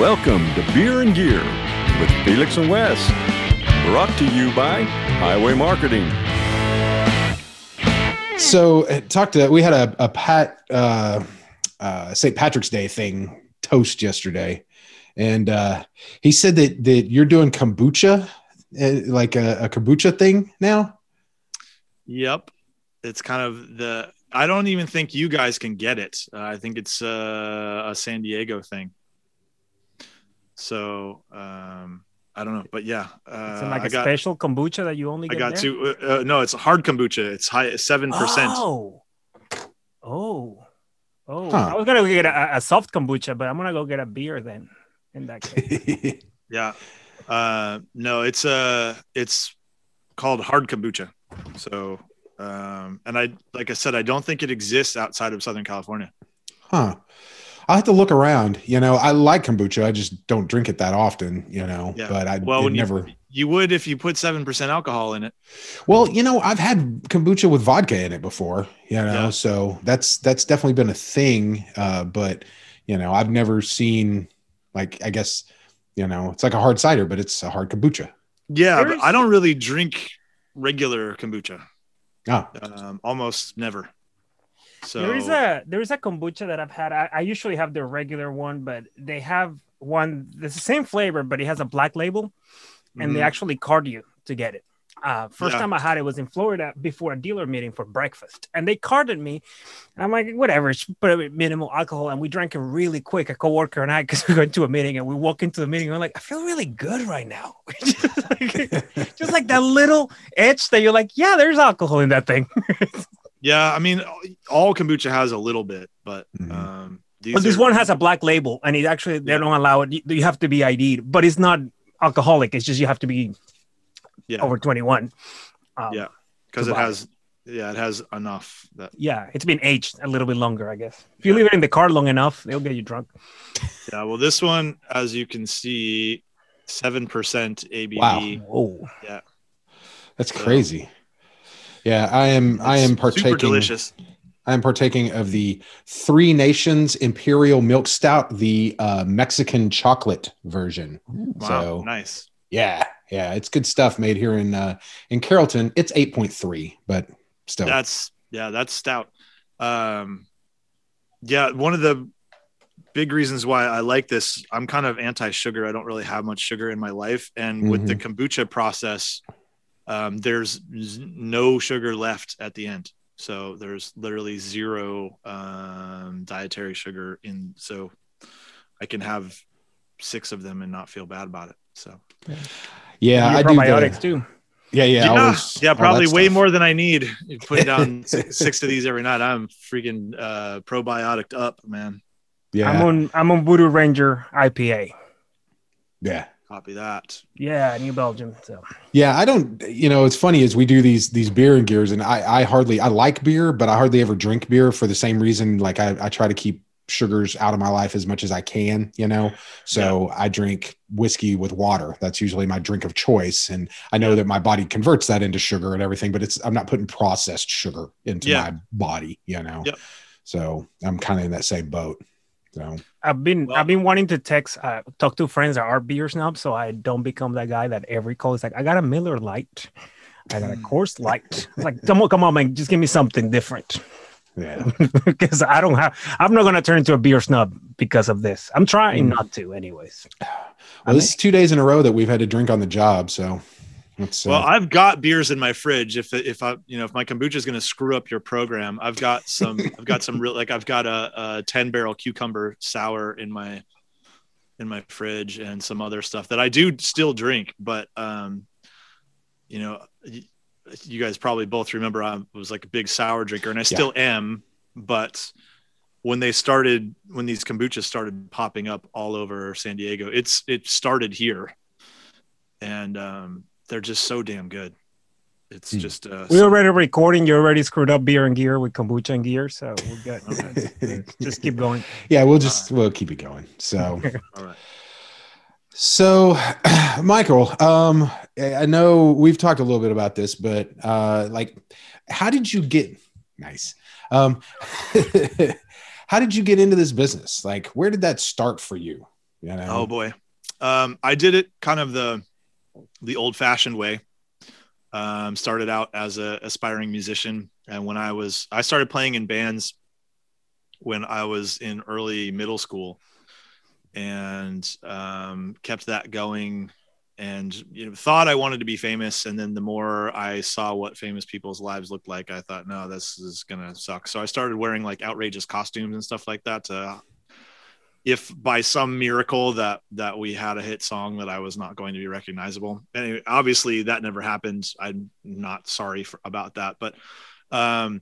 Welcome to Beer and Gear with Felix and Wes. Brought to you by Highway Marketing. So, uh, talked to we had a, a Pat uh, uh, St. Patrick's Day thing toast yesterday, and uh, he said that that you're doing kombucha, uh, like a, a kombucha thing now. Yep. It's kind of the, I don't even think you guys can get it. Uh, I think it's uh, a San Diego thing. So, um, I don't know, but yeah, uh, Is it like I a got, special kombucha that you only I got there? to, uh, uh, no, it's hard kombucha. It's high, 7%. Oh, oh, oh! Huh. I was gonna get a, a soft kombucha, but I'm gonna go get a beer then. In that case, Yeah. Uh, no, it's uh it's called hard kombucha. So, um, and I, like I said, I don't think it exists outside of Southern California. huh. I have to look around. You know, I like kombucha. I just don't drink it that often. You know, Yeah. but I Well, it when you- never. You would if you put 7% alcohol in it. Well, you know, I've had kombucha with vodka in it before, you know, Yeah. so that's that's definitely been a thing. Uh, but you know, I've never seen like I guess, you know, it's like a hard cider, but it's a hard kombucha. Yeah, There's- but I don't really drink regular kombucha. Oh, Um, almost never. So there is a there is a kombucha that I've had. I, I usually have the regular one, but they have one that's the same flavor, but it has a black label, and they Mhm. actually card you to get it. Uh, first Yeah. time I had it was in Florida before a dealer meeting for breakfast, and they carded me. And I'm like, whatever, just put it minimal alcohol, and we drank it really quick. A coworker and I, because we went to a meeting, and we walk into the meeting, and I'm like, I feel really good right now, just, like, just like that little itch that you're like, yeah, there's alcohol in that thing. Yeah, I mean, all kombucha has a little bit, but Mhm. um, these But this are- one has a black label, and it actually they Yeah. don't allow it. You, you have to be ID'd, but it's not alcoholic. It's just you have to be yeah, over 21. Um, Yeah. because it buy has, yeah, it has enough that yeah, it's been aged a little bit longer, I guess. If you Yeah. leave it in the car long enough, it'll get you drunk. Yeah, well, this one, as you can see, seven percent ABV. Wow. Yeah, that's crazy. Yeah, I am I It's am super partaking delicious. I am partaking of the Three Nations Imperial Milk Stout, the uh, Mexican chocolate version. Wow, So nice. yeah, yeah, it's good stuff made here in uh, in Carrollton. It's 8.3, but still. That's yeah, that's stout. Um, yeah, one of the big reasons why I like this, I'm kind of anti-sugar. I don't really have much sugar in my life, and with the kombucha process, um, there's z- no sugar left at the end. So there's literally zero um, dietary sugar in. So I can have six of them and not feel bad about it. So yeah, Your I do. probiotics The, too. yeah, yeah, yeah, always- yeah, probably way stuff. more than I need. Putting down six, six of these every night, I'm freaking uh, probiotic up, man. Yeah, I'm on I'm on Voodoo Ranger IPA. yeah. Copy that. Yeah, New Belgium. So Yeah, I don't. You know, it's funny as we do these these beer and gears, and I I hardly I like beer, but I hardly ever drink beer for the same reason. Like I I try to keep sugars out of my life as much as I can. You know, so I drink whiskey with water. That's usually my drink of choice, and I know that my body converts that into sugar and everything. But it's I'm not putting processed sugar into Yeah. my body. You know, Yep. so I'm kind of in that same boat. So I've been Well- I've been wanting to text uh, talk to friends that are beer snobs, so I don't become that guy that every call is like, I got a Miller Lite, I got a Mm. Coors Light. It's like, come on, come on, man, just give me something different. yeah, because I don't have. I'm not gonna turn into a beer snub because of this. I'm trying Mm. not to, anyways. well, this is two days in a row that we've had to drink on the job. So it's uh, Well, I've got beers in my fridge. If if I you know if my kombucha is going to screw up your program, I've got some. I've got some real like I've got a, a ten barrel cucumber sour in my in my fridge and some other stuff that I do still drink. But um, you know, you guys probably both remember I was like a big sour drinker, and I still am. But when they started, when these kombuchas started popping up all over San Diego, it's it started here, and um, they're just so damn good. It's Hmm. just uh, We're so- already recording. You already screwed up beer and gear with kombucha and gear, so we're good. Just keep going. yeah, we'll just we'll keep it going. So. all right. So, Michael, um, I I know we've talked a little bit about this, but uh, like, how did you get nice? Um, how did you get into this business? Like, where did that start for you? You know? Oh boy. Um, I did it kind of the the old fashioned way. Um, started out as a aspiring musician, and when I was I started playing in bands when I was in early middle school, and um, kept that going. And you know, thought I wanted to be famous, and then the more I saw what famous people's lives looked like, I thought, no, this is gonna suck. So I started wearing like outrageous costumes and stuff like that to if by some miracle that that we had a hit song that I was not going to be recognizable. Anyway, obviously that never happened. I'm not sorry for, about that, but um,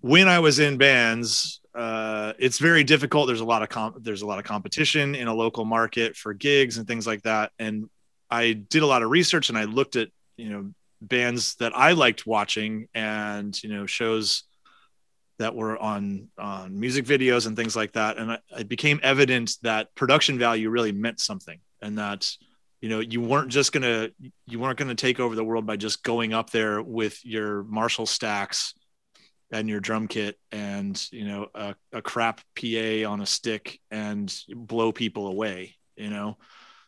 when I was in bands, uh, it's very difficult. There's a lot of comp- there's a lot of competition in a local market for gigs and things like that. And I did a lot of research and I looked at you know bands that I liked watching and you know shows that were on on music videos and things like that. And it became evident that production value really meant something and that you know you weren't just to you weren't to take over the world by just going up there with your marshall stacks and your drum kit and you know a, a crap pa on a stick and blow people away you know?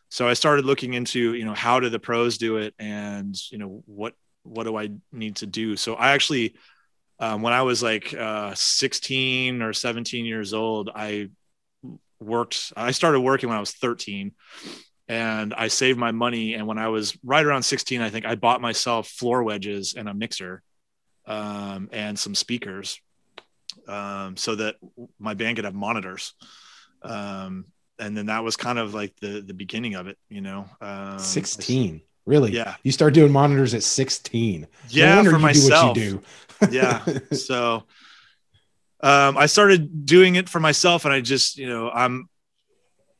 So i started looking into you know how do the pros do it and you know what what do i need to do? So i actually um, when I was like uh, 16 or 17 years old, I worked, I started working when I was 13 and I saved my money. And when I was right around 16, I think I bought myself floor wedges and a mixer um, and some speakers um, so that my band could have monitors. Um, and then that was kind of like the, the beginning of it, you know, um, 16. Really? Yeah. You start doing monitors at 16. Yeah, no for you myself. Do what you do. yeah. So um, I started doing it for myself, and I just, you know, I'm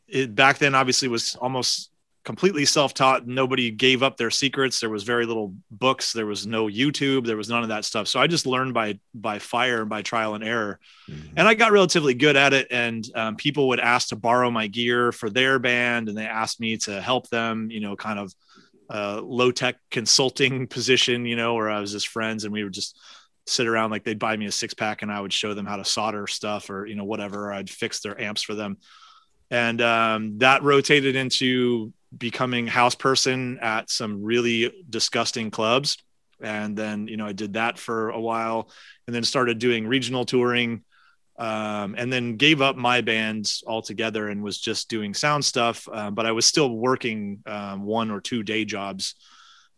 it back then obviously was almost completely self-taught. Nobody gave up their secrets. There was very little books. There was no YouTube. There was none of that stuff. So I just learned by by fire and by trial and error, Mhm. and I got relatively good at it. And um, people would ask to borrow my gear for their band, and they asked me to help them. You know, kind of uh, low tech consulting position. You know, where I was just friends, and we would just sit around like they'd buy me a six pack, and I would show them how to solder stuff or you know whatever. I'd fix their amps for them, and um, that rotated into becoming house person at some really disgusting clubs and then you know i did that for a while and then started doing regional touring um, and then gave up my band altogether and was just doing sound stuff uh, but i was still working um, one or two day jobs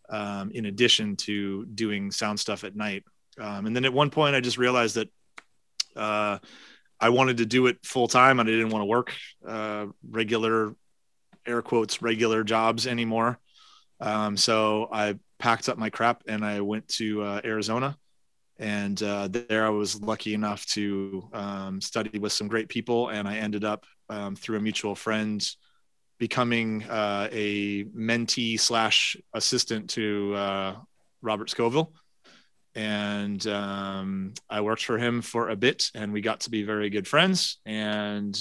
um, in addition to doing sound stuff at night um, and then at one point i just realized that uh, i wanted to do it full time and i didn't want to work uh, regular air quotes regular jobs anymore. Um, so I packed up my crap and I went to uh, Arizona. And uh, there I was lucky enough to um, study with some great people. And I ended up um, through a mutual friend becoming uh, a mentee slash assistant to uh, Robert Scovill. And um, I worked for him for a bit and we got to be very good friends. And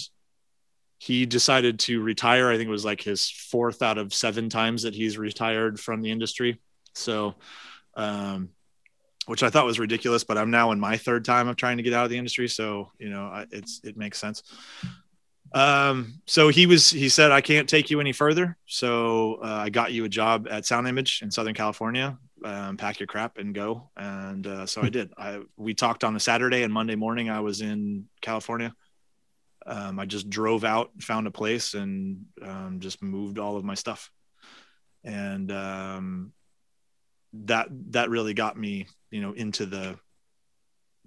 he decided to retire. I think it was like his fourth out of seven times that he's retired from the industry. So, um, which I thought was ridiculous, but I'm now in my third time of trying to get out of the industry. So, you know, I, it's, it makes sense. Um, so he was, he said, I can't take you any further. So, uh, I got you a job at Sound Image in Southern California, um, pack your crap and go. And, uh, so I did, I, we talked on a Saturday and Monday morning I was in California um, I just drove out, found a place, and um, just moved all of my stuff. And um, that that really got me, you know, into the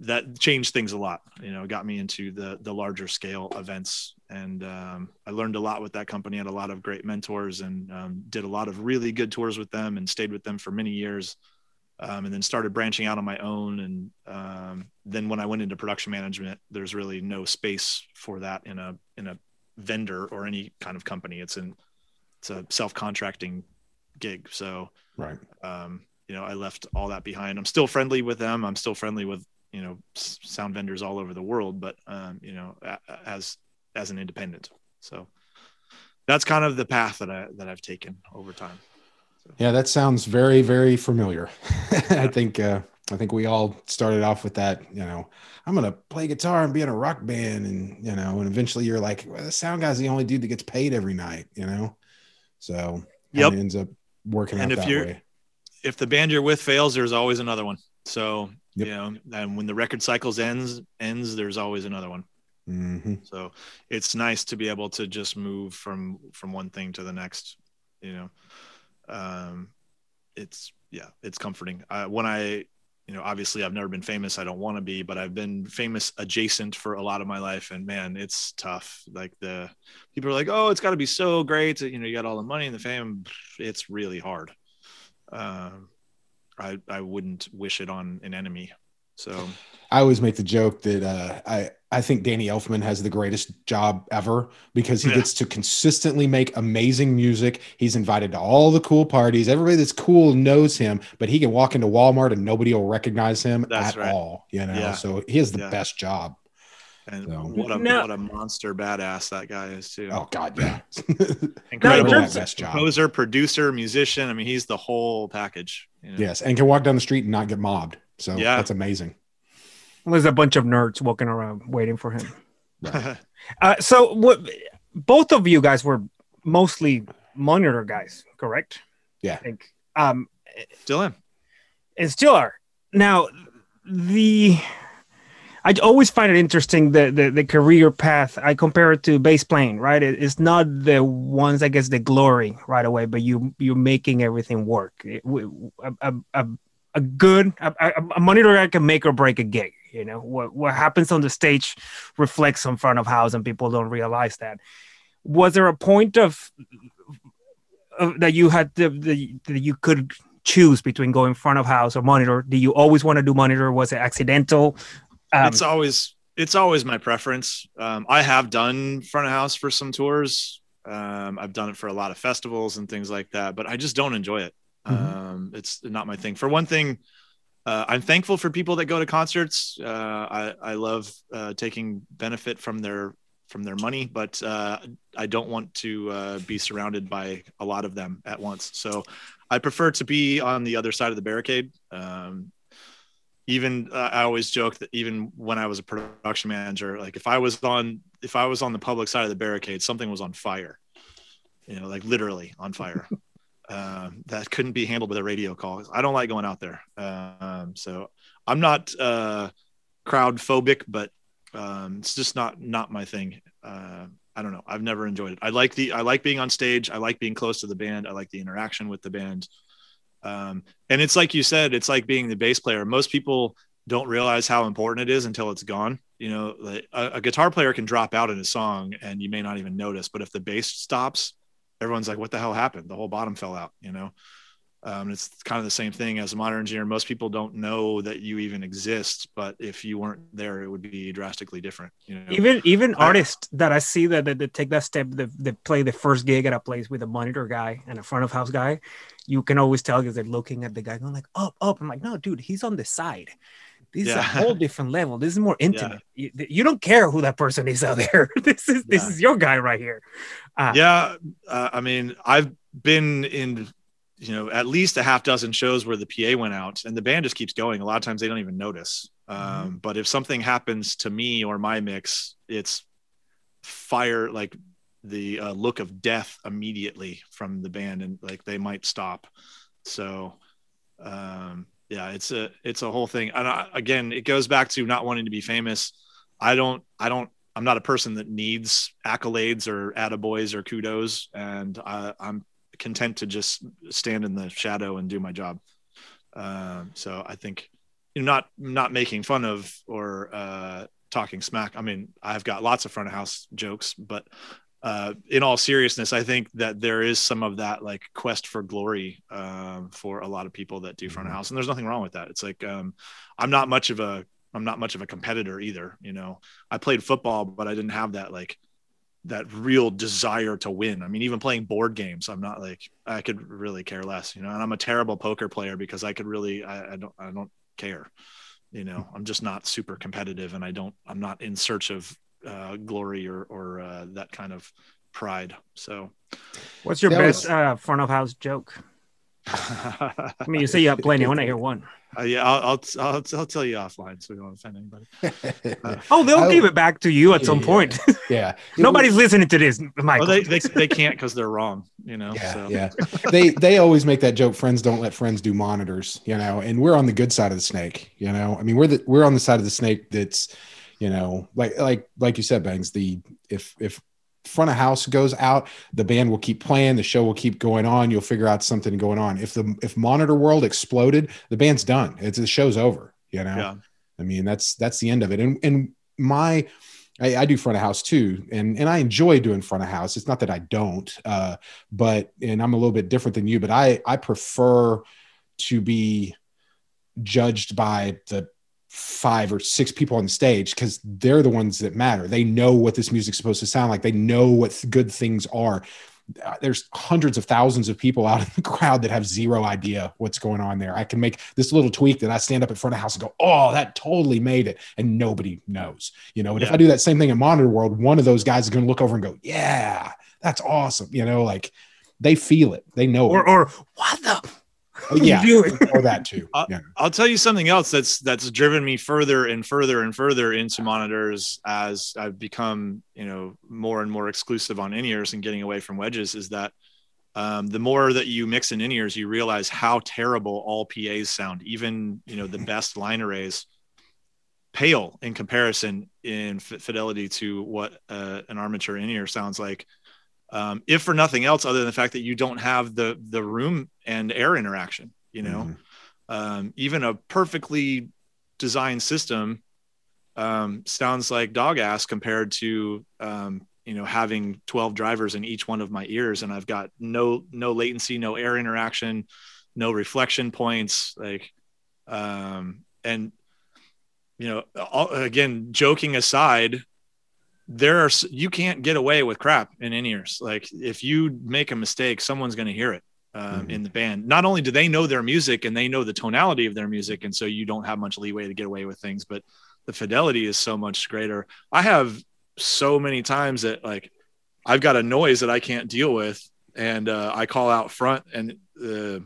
that changed things a lot. You know, got me into the the larger scale events, and um, I learned a lot with that company. Had a lot of great mentors, and um, did a lot of really good tours with them, and stayed with them for many years. Um, and then started branching out on my own. And um, then when I went into production management, there's really no space for that in a in a vendor or any kind of company. It's an it's a self contracting gig. So Right. You know, I left all that behind. I'm still friendly with them. I'm still friendly with you know sound vendors all over the world, but um, you know, as as an independent. So that's kind of the path that I that I've taken over time. Yeah, that sounds very, very familiar. I think uh, I think we all started off with that, you know, I'm gonna play guitar and be in a rock band, and you know, and eventually you're like, well, the sound guy's the only dude that gets paid every night, you know. So Yep. it ends up working And out if that you're- way. If the band you're with fails, there's always another one. So Yep. you know, and when the record cycles ends ends, there's always another one. hmm So it's nice to be able to just move from from one thing to the next. You know, um, it's yeah, it's comforting. Uh, when I, you know, obviously I've never been famous. I don't want to be, but I've been famous adjacent for a lot of my life, and man, it's tough. Like the people are like, oh, it's got to be so great. You know, you got all the money and the fame. It's really hard. Um, I I wouldn't wish it on an enemy. So I always make the joke that uh, I I think Danny Elfman has the greatest job ever because he Yeah. gets to consistently make amazing music. He's invited to all the cool parties. Everybody that's cool knows him, but he can walk into Walmart and nobody will recognize him That's at right. all. You know, Yeah. so he has the Yeah. best job. And So- what a No. what a monster badass that guy is too. Oh God, yeah, incredible terms Best job. composer, producer, musician. I mean, he's the whole package. you know? yes, and can walk down the street and not get mobbed. So Yeah. that's amazing. There's a bunch of nerds walking around waiting for him. Uh, so what? Both of you guys were mostly monitor guys, correct? Yeah. I think. Um, Still in. and still are. Now, the I always find it interesting the, the the career path. I compare it to bass playing, right? It- it's not the ones that gets the glory right away, but you you're making everything work. It- a, a, a, good a, a, monitor guy can make or break a gig. You know what what happens on the stage reflects on front of house, and people don't realize that. Was there a point of, of that you had the, the that you could choose between going front of house or monitor? Do you always want to do monitor? Was it accidental? Um, it's always it's always my preference. Um, I have done front of house for some tours. Um, I've done it for a lot of festivals and things like that, but I just don't enjoy it. Mhm. Um, it's not my thing. For one thing, uh, I'm thankful for people that go to concerts. Uh, I, I love uh, taking benefit from their from their money, but uh, I don't want to uh, be surrounded by a lot of them at once. So I prefer to be on the other side of the barricade. Um, even uh, I always joke that even when I was a production manager, like if I was on if I was on the public side of the barricade, something was on fire. You know, like literally on fire. um, that couldn't be handled with a radio call. I don't like going out there. Um, so I'm not uh, crowd phobic, but um, it's just not not my thing. Uh, I don't know. I've never enjoyed it. I like the I like being on stage. I like being close to the band. I like the interaction with the band. Um, and it's like you said, it's like being the bass player. Most people don't realize how important it is until it's gone. You know, like a, a guitar player can drop out in a song and you may not even notice, but if the bass stops, everyone's like, what the hell happened? The whole bottom fell out, you know? Um, it's kind of the same thing as a monitor engineer. Most people don't know that you even exist, but if you weren't there, it would be drastically different. You know, even even I- artists that I see that, that, that take that step, that, that play the first gig at a place with a monitor guy and a front of house guy, you can always tell because they're looking at the guy going like up, up. I'm like, no, dude, he's on the side. This is a whole different level. This is more intimate. You, you don't care who that person is out there. this is this is your guy right here. Uh, yeah uh, i mean i've been in you know at least a half dozen shows where the pa went out and the band just keeps going. A lot of times they don't even notice. Um, but if something happens to me or my mix it's fire like the uh, look of death immediately from the band and like they might stop. So um, yeah it's a it's a whole thing. And I, again it goes back to not wanting to be famous. I don't i don't I'm not a person that needs accolades or attaboys or kudos, and I, I'm content to just stand in the shadow and do my job. Um, so I think you know, not not making fun of or uh, talking smack. I mean, I've got lots of front of house jokes, but uh, in all seriousness, I think that there is some of that like quest for glory um, for a lot of people that do front of house, and there's nothing wrong with that. It's like um, I'm not much of a I'm not much of a competitor either. You know, I played football, but I didn't have that like that real desire to win. I mean, even playing board games, I'm not like I could really care less, you know. And I'm a terrible poker player because I could really I, I don't I don't care. You know, I'm just not super competitive, and I don't I'm not in search of uh, glory or or uh, that kind of pride. So What's your That best was- uh, front of house joke? Uh, I mean, you say you have plenty. I want to hear one. yeah, I'll, I'll I'll I'll tell you offline so we don't offend anybody. Oh, they'll I- give it back to you at some point. yeah. Nobody's listening to this, Michael. Well, they, they they can't because they're wrong. You know. Yeah, so. yeah. They they always make that joke. Friends don't let friends do monitors, you know. And we're on the good side of the snake, you know. I mean, we're the we're on the side of the snake that's, you know, like like like you said, bangs. The if if front of house goes out, the band will keep playing, the show will keep going on. You'll figure out something going on. If the if monitor world exploded, the band's done. It's the show's over. You know. Yeah. I mean, that's that's the end of it. And and my I, I do front of house too, and and I enjoy doing front of house. It's not that I don't, uh, but and I'm a little bit different than you, but I I prefer to be judged by the five or six people on the stage because they're the ones that matter. They know what this music's supposed to sound like. They know what good things are. Uh, There's hundreds of thousands of people out in the crowd that have zero idea what's going on there. I can make this little tweak that I stand up in front of the house and go, "Oh, that totally made it," and nobody knows. You know, and if I do that same thing in monitor world, one of those guys is going to look over and go, "Yeah, that's awesome." You know, like they feel it, they know or it. or what the? Oh, yeah, or that too. Yeah. I'll tell you something else that's that's driven me further and further and further into monitors as I've become, you know, more and more exclusive on in-ears and getting away from wedges is that um, the more that you mix in in-ears, you realize how terrible all PAs sound. Even, you know, the best line arrays pale in comparison in f- fidelity to what uh, an armature in-ear sounds like. Um, if for nothing else, other than the fact that you don't have the the room and air interaction, you know, Mhm. um, even a perfectly designed system um, sounds like dog ass compared to um, you know having 12 drivers in each one of my ears and i've got no no latency no air interaction no reflection points like um, and you know all, again joking aside there are you can't get away with crap in in-ears like if you make a mistake someone's going to hear it um, Mhm. in the band. Not only do they know their music and they know the tonality of their music and so you don't have much leeway to get away with things but the fidelity is so much greater. I have so many times that like i've got a noise that i can't deal with and uh, i call out front and the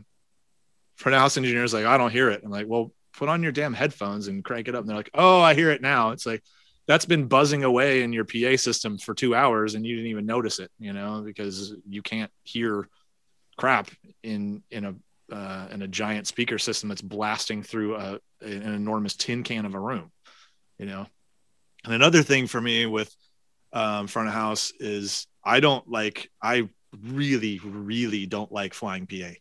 front house engineer is like i don't hear it. I'm like well put on your damn headphones and crank it up. And they're like oh i hear it now. It's like that's been buzzing away in your PA system for two hours and you didn't even notice it, you know, because you can't hear crap in in a uh, in a giant speaker system that's blasting through a, an enormous tin can of a room, you know. And another thing for me with um, front of house is I don't like I really really don't like flying PA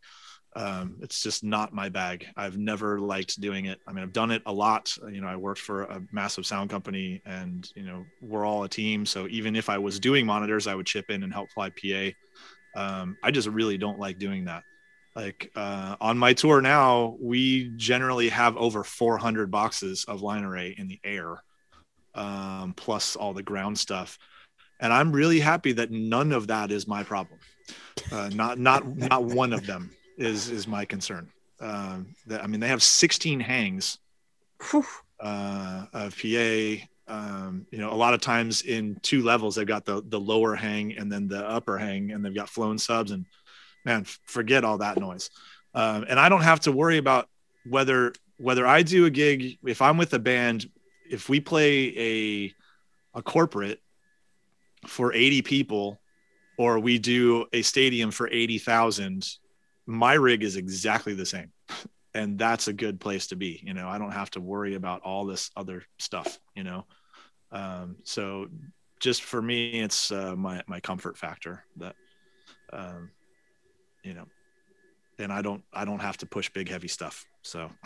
um, it's just not my bag. I've never liked doing it. I mean, I've done it a lot. You know, I worked for a massive sound company, and you know, we're all a team. So even if I was doing monitors, I would chip in and help fly PA. Um, I just really don't like doing that. Like uh, on my tour now, we generally have over 400 boxes of line array in the air, um, plus all the ground stuff. And I'm really happy that none of that is my problem. Uh, not not not one of them is is my concern. Um, that I mean, they have 16 hangs uh, of PA. Um, you know, a lot of times in two levels, they've got the the lower hang and then the upper hang, and they've got flown subs. And man, forget all that noise. Um, and I don't have to worry about whether whether I do a gig if I'm with a band, if we play a a corporate for 80 people, or we do a stadium for 80,000 my rig is exactly the same and that's a good place to be you know i don't have to worry about all this other stuff you know um, so just for me it's uh, my my comfort factor that um, you know and i don't i don't have to push big heavy stuff so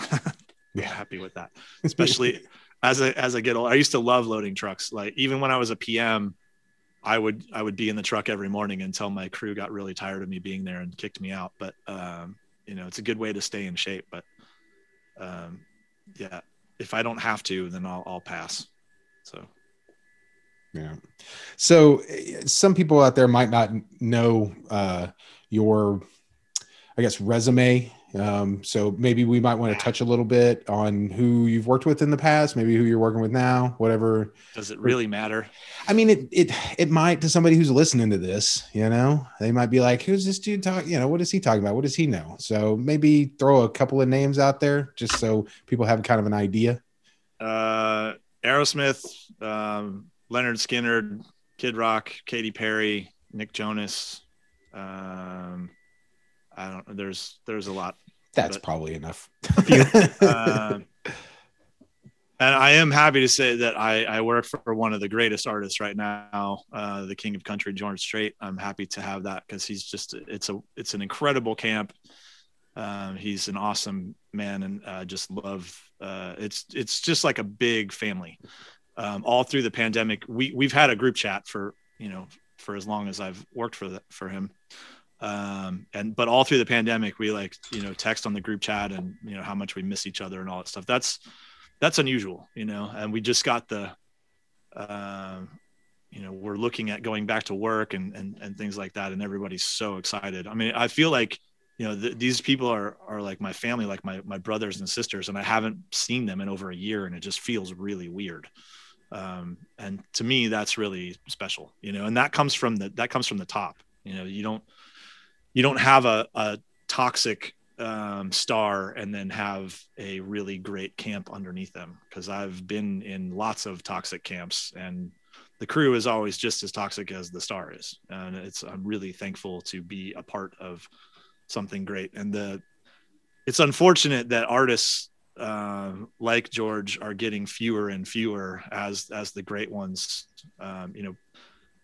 Yeah. happy with that especially as I as I get old, I used to love loading trucks. Like even when I was a PM, I would I would be in the truck every morning until my crew got really tired of me being there and kicked me out. But um, you know, it's a good way to stay in shape. But um, yeah, if I don't have to, then I'll I'll pass. So Yeah. So eh, some people out there might not know uh, your, I guess, resume Um, so maybe we might want to touch a little bit on who you've worked with in the past, maybe who you're working with now, whatever. Does it really matter? I mean, it it it might to somebody who's listening to this. You know, they might be like, "Who's this dude talking? You know, what is he talking about? What does he know?" So maybe throw a couple of names out there just so people have kind of an idea. Uh, Aerosmith, um, Lynyrd Skynyrd, Kid Rock, Katy Perry, Nick Jonas. Um, I don't know. There's there's a lot. That's But- probably enough. Um, and I am happy to say that I, I work for one of the greatest artists right now, uh, the King of Country, George Strait. I'm happy to have that because he's just it's a it's an incredible camp. Um, he's an awesome man, and uh, just love. Uh, it's it's just like a big family. Um, all through the pandemic, we we've had a group chat for you know for as long as I've worked for the, for him um and but all through the pandemic we like you know text on the group chat and you know how much we miss each other and all that stuff. That's that's unusual you know? And we just got the um you know we're looking at going back to work and and, and things like that. And everybody's so excited. I mean i feel like you know th- these people are are like my family like my my brothers and sisters and i haven't seen them in over a year and it just feels really weird. Um and to me that's really special you know? And that comes from the that comes from the top. You know you don't you don't have a, a toxic um, star and then have a really great camp underneath them. Because I've been in lots of toxic camps and the crew is always just as toxic as the star is. And it's I'm really thankful to be a part of something great. And the it's unfortunate that artists uh, like George are getting fewer and fewer as as the great ones um, you know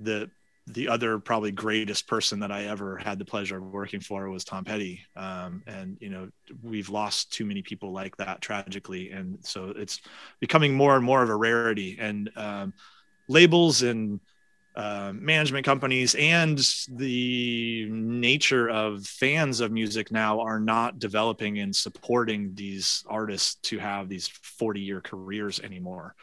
the the other probably greatest person that I ever had the pleasure of working for was Tom Petty. Um, and, you know, we've lost too many people like that tragically. And so it's becoming more and more of a rarity and um, labels and uh, management companies and the nature of fans of music now are not developing and supporting these artists to have these 40 year careers anymore.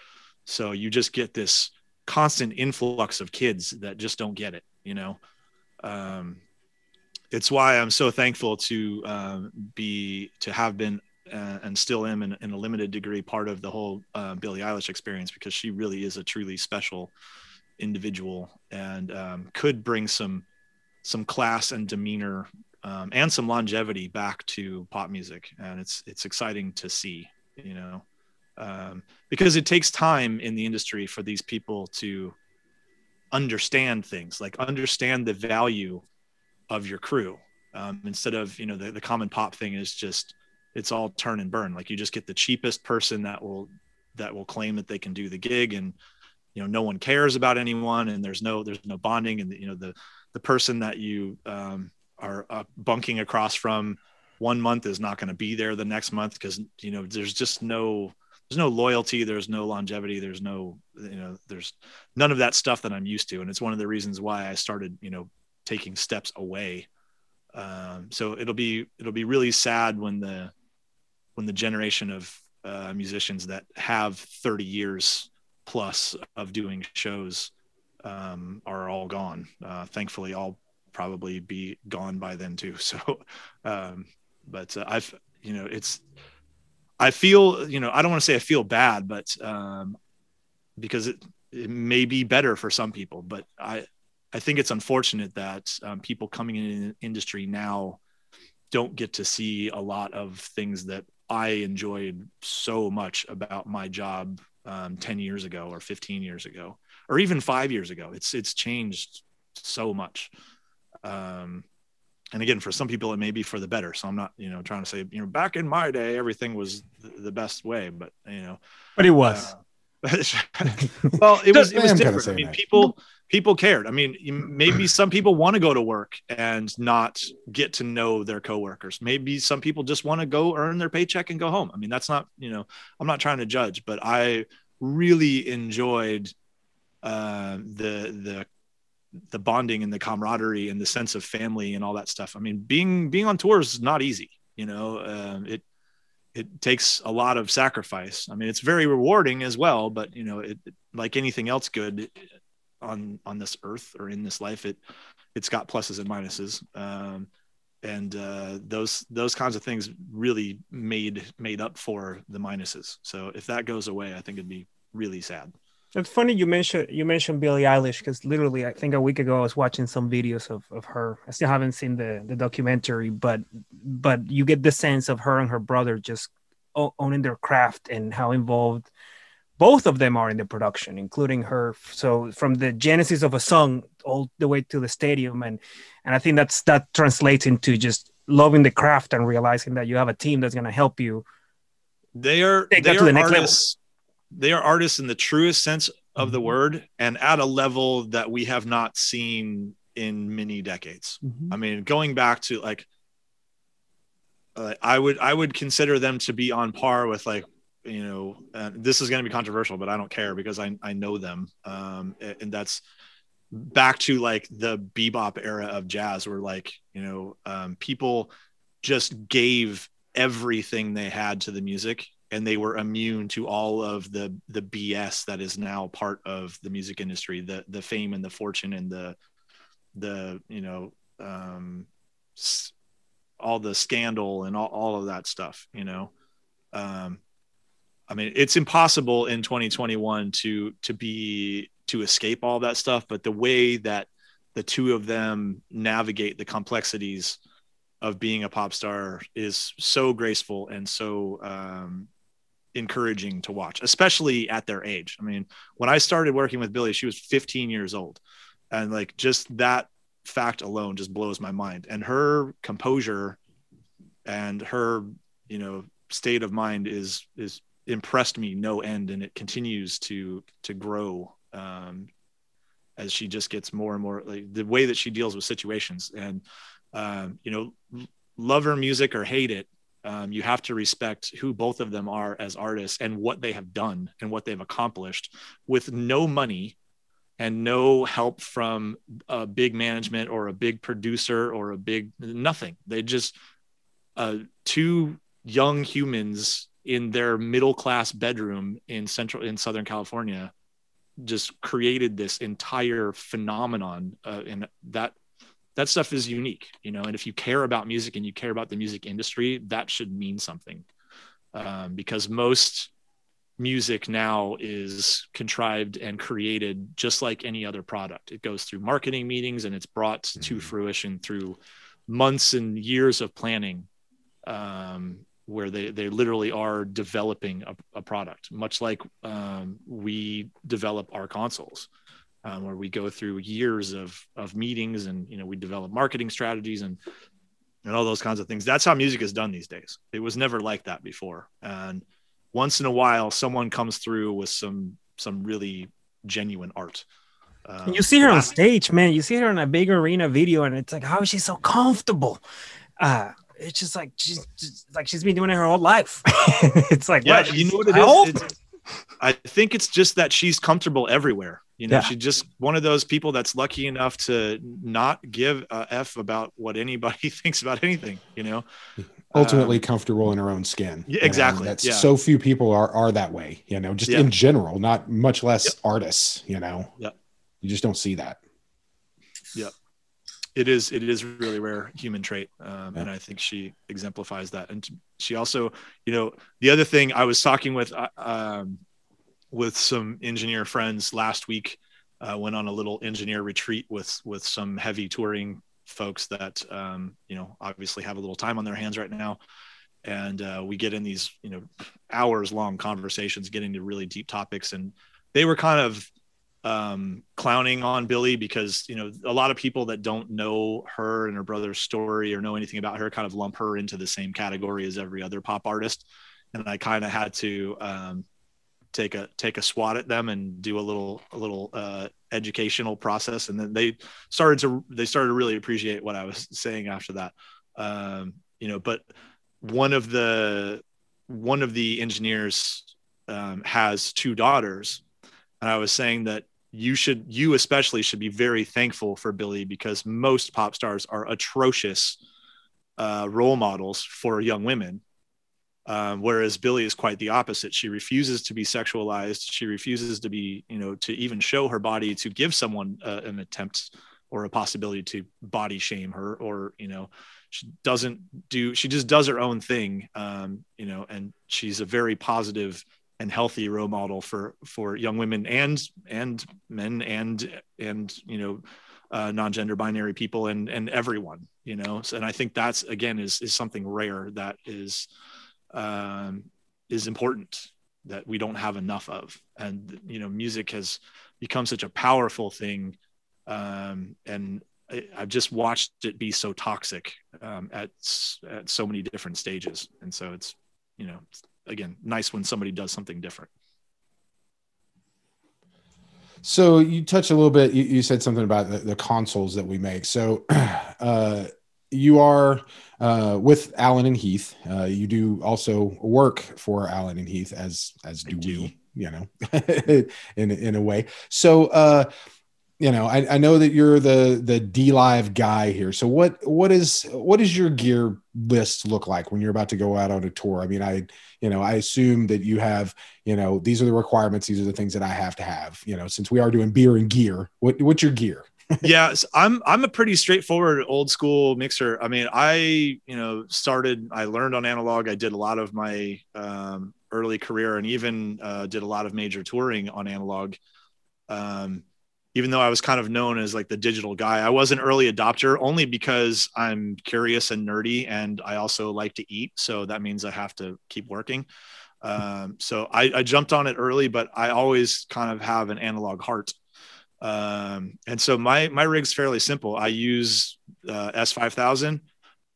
So you just get this constant influx of kids that just don't get it you know? Um, it's why i'm so thankful to um, be to have been uh, and still am in, in, a limited degree part of the whole uh, billie eilish experience because she really is a truly special individual and um, could bring some some class and demeanor um, and some longevity back to pop music. And it's it's exciting to see you know um, because it takes time in the industry for these people to understand things like understand the value of your crew. Um, instead of you know the, the common pop thing is just it's all turn and burn. Like you just get the cheapest person that will that will claim that they can do the gig and you know no one cares about anyone and there's no there's no bonding and you know the the person that you um, are uh, bunking across from one month is not going to be there the next month because you know there's just no there's no loyalty there's no longevity there's no you know there's none of that stuff that i'm used to and it's one of the reasons why i started you know taking steps away. Um, so it'll be it'll be really sad when the when the generation of uh, musicians that have 30 years plus of doing shows um, are all gone. Uh, thankfully i'll probably be gone by then too. So um, but uh, i've you know it's I feel, you know, I don't want to say I feel bad, but um, because it, it may be better for some people, but I, I think it's unfortunate that um, people coming in the industry now don't get to see a lot of things that I enjoyed so much about my job um, 10 years ago or 15 years ago, or even five years ago. It's, it's changed so much. Um, and again for some people it may be for the better. So i'm not you know trying to say you know back in my day everything was the best way but you know but it was. uh, well it was it was different. i mean that. people people cared. I mean maybe some people want to go to work and not get to know their coworkers. Maybe some people just want to go earn their paycheck and go home. I mean that's not you know i'm not trying to judge but i really enjoyed uh, the the the bonding and the camaraderie and the sense of family and all that stuff. I mean, being being on tour is not easy. You know, um, it it takes a lot of sacrifice. I mean, it's very rewarding as well, but you know, it like anything else good on on this earth or in this life, it it's got pluses and minuses. Um, and uh, those those kinds of things really made made up for the minuses. So if that goes away, I think it'd be really sad. It's funny you mentioned you mentioned Billie Eilish because literally I think a week ago I was watching some videos of, of her. I still haven't seen the, the documentary, but but you get the sense of her and her brother just owning their craft and how involved both of them are in the production, including her. So from the genesis of a song all the way to the stadium, and and I think that's that translates into just loving the craft and realizing that you have a team that's going to help you. They are they are the artists. They are artists in the truest sense of the mm-hmm. word, and at a level that we have not seen in many decades. Mm-hmm. I mean, going back to like. Uh, I would I would consider them to be on par with like you know, uh, this is going to be controversial, but I don't care because I, I know them. Um, and that's back to like the bebop era of jazz where like, you know, um, people just gave everything they had to the music and they were immune to all of the, the BS that is now part of the music industry, the, the fame and the fortune and the, the, you know, um, all the scandal and all, all of that stuff, you know? Um, I mean, it's impossible in 2021 to to be to escape all that stuff, but the way that the two of them navigate the complexities of being a pop star is so graceful and so um, encouraging to watch, especially at their age. I mean, when I started working with Billie, she was 15 years old, and like just that fact alone just blows my mind. And her composure and her, you know, state of mind is is impressed me no end and it continues to to grow um, as she just gets more and more like the way that she deals with situations and um, you know love her music or hate it um, you have to respect who both of them are as artists and what they have done and what they've accomplished with no money and no help from a big management or a big producer or a big nothing. They just uh, two young humans in their middle class bedroom in central in southern california just created this entire phenomenon uh, and that that stuff is unique you know and if you care about music and you care about the music industry that should mean something. Um, because most music now is contrived and created just like any other product. It goes through marketing meetings and it's brought mm-hmm. to fruition through months and years of planning um, where they, they literally are developing a, a product, much like um, we develop our consoles, um, where we go through years of, of meetings and, you know, we develop marketing strategies and, and all those kinds of things. That's how music is done these days. It was never like that before. And once in a while, someone comes through with some, some really genuine art. Um, you see her on stage, man. You see her in a big arena video, and it's like, how is she so comfortable? Uh, it's just like she's just, like she's been doing it her whole life. it's like yeah, what? you know what it is. I think it's just that she's comfortable everywhere. You know, yeah. she's just one of those people that's lucky enough to not give a f about what anybody thinks about anything. You know, ultimately um, comfortable in her own skin. Yeah, exactly. That's yeah. so few people are are that way. You know, just yeah. in general, not much less yep. artists. You know, yeah, you just don't see that. Yeah it is it is really rare human trait um, and i think she exemplifies that and she also you know the other thing i was talking with uh, um, with some engineer friends last week uh, went on a little engineer retreat with with some heavy touring folks that um, you know obviously have a little time on their hands right now. And uh, we get in these you know hours long conversations getting to really deep topics. And they were kind of um, clowning on Billie because you know a lot of people that don't know her and her brother's story or know anything about her kind of lump her into the same category as every other pop artist, and I kind of had to um, take a take a swat at them and do a little a little uh, educational process, and then they started to they started to really appreciate what I was saying after that. Um, you know, but one of the one of the engineers um, has two daughters. And I was saying that you should you especially should be very thankful for Billie because most pop stars are atrocious uh, role models for young women um, whereas Billie is quite the opposite. She refuses to be sexualized. She refuses to be you know to even show her body to give someone uh, an attempt or a possibility to body shame her or you know she doesn't do she just does her own thing um, you know and she's a very positive and healthy role model for for young women and and men and and you know uh, non-gender binary people and and everyone you know? So, and i think that's again is is something rare that is um is important that we don't have enough of and you know music has become such a powerful thing um and I, have just watched it be so toxic um, at at so many different stages, and so it's you know again nice when somebody does something different. So you touched a little bit. You, you said something about the, the, consoles that we make. So uh, you are uh, with Allen and Heath. Uh, you do also work for Allen and Heath, as as do, do. we. You know, in in a way. So uh, you know, I, I know that you're the the dLive guy here. So what what is what does your gear list look like when you're about to go out on a tour? I mean, I you know, I assume that you have, you know, these are the requirements, these are the things that I have to have. You know, since we are doing beer and gear, what what's your gear? Yeah, I'm I'm a pretty straightforward old school mixer. I mean, I you know started I learned on analog. I did a lot of my um, early career and even uh, did a lot of major touring on analog. Um, even though I was kind of known as like the digital guy, I was an early adopter only because I'm curious and nerdy and I also like to eat. So that means I have to keep working. Um, so I, I, jumped on it early, but I always kind of have an analog heart. Um, and so my, my rig's fairly simple. I use uh, S5000.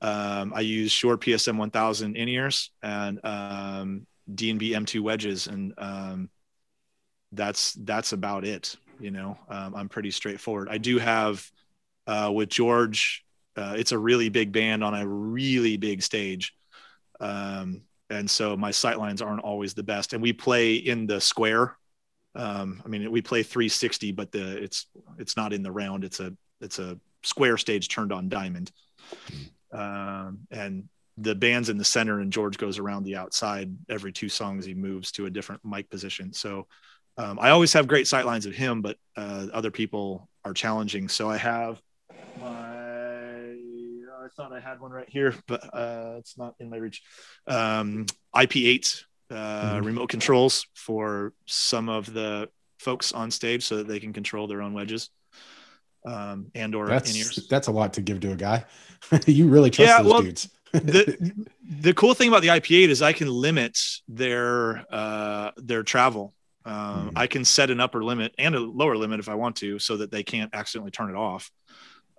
Um, I use Shure PSM 1000 in ears and um, D&B M2 wedges. And um, that's, that's about it you know um, i'm pretty straightforward i do have uh, with george uh, it's a really big band on a really big stage um, and so my sight lines aren't always the best and we play in the square um, i mean we play 360 but the it's it's not in the round it's a it's a square stage turned on diamond um, and the band's in the center and george goes around the outside every two songs he moves to a different mic position so um, I always have great sight lines of him, but uh, other people are challenging. So I have my, I thought I had one right here, but uh, it's not in my reach. Um, IP8 uh, mm-hmm. remote controls for some of the folks on stage so that they can control their own wedges. Um, and or that's, in-ears. That's a lot to give to a guy. you really trust yeah, those well, dudes. the the cool thing about the IP8 is I can limit their uh, their travel um, mm-hmm. I can set an upper limit and a lower limit if I want to, so that they can't accidentally turn it off.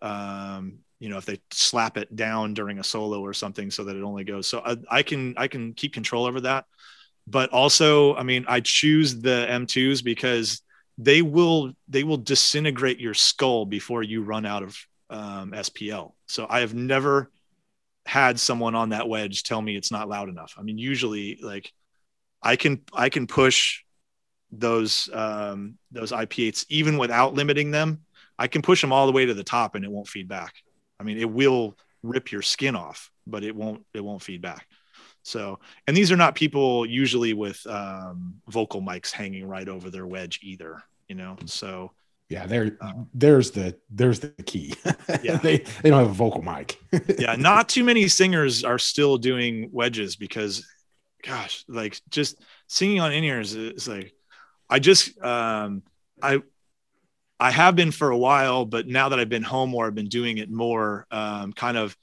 Um, you know, if they slap it down during a solo or something, so that it only goes. So I, I can I can keep control over that. But also, I mean, I choose the M2s because they will they will disintegrate your skull before you run out of um, SPL. So I have never had someone on that wedge tell me it's not loud enough. I mean, usually like I can I can push those um, those IP8s even without limiting them. I can push them all the way to the top and it won't feed back. I mean, it will rip your skin off, but it won't it won't feed back. So, and these are not people usually with um, vocal mics hanging right over their wedge either. You know, so yeah, there uh, there's the there's the key. Yeah, they they don't have a vocal mic. yeah, not too many singers are still doing wedges because, gosh, like just singing on in ears is like I just um, I I have been for a while, but now that I've been home or I've been doing it more, um, kind of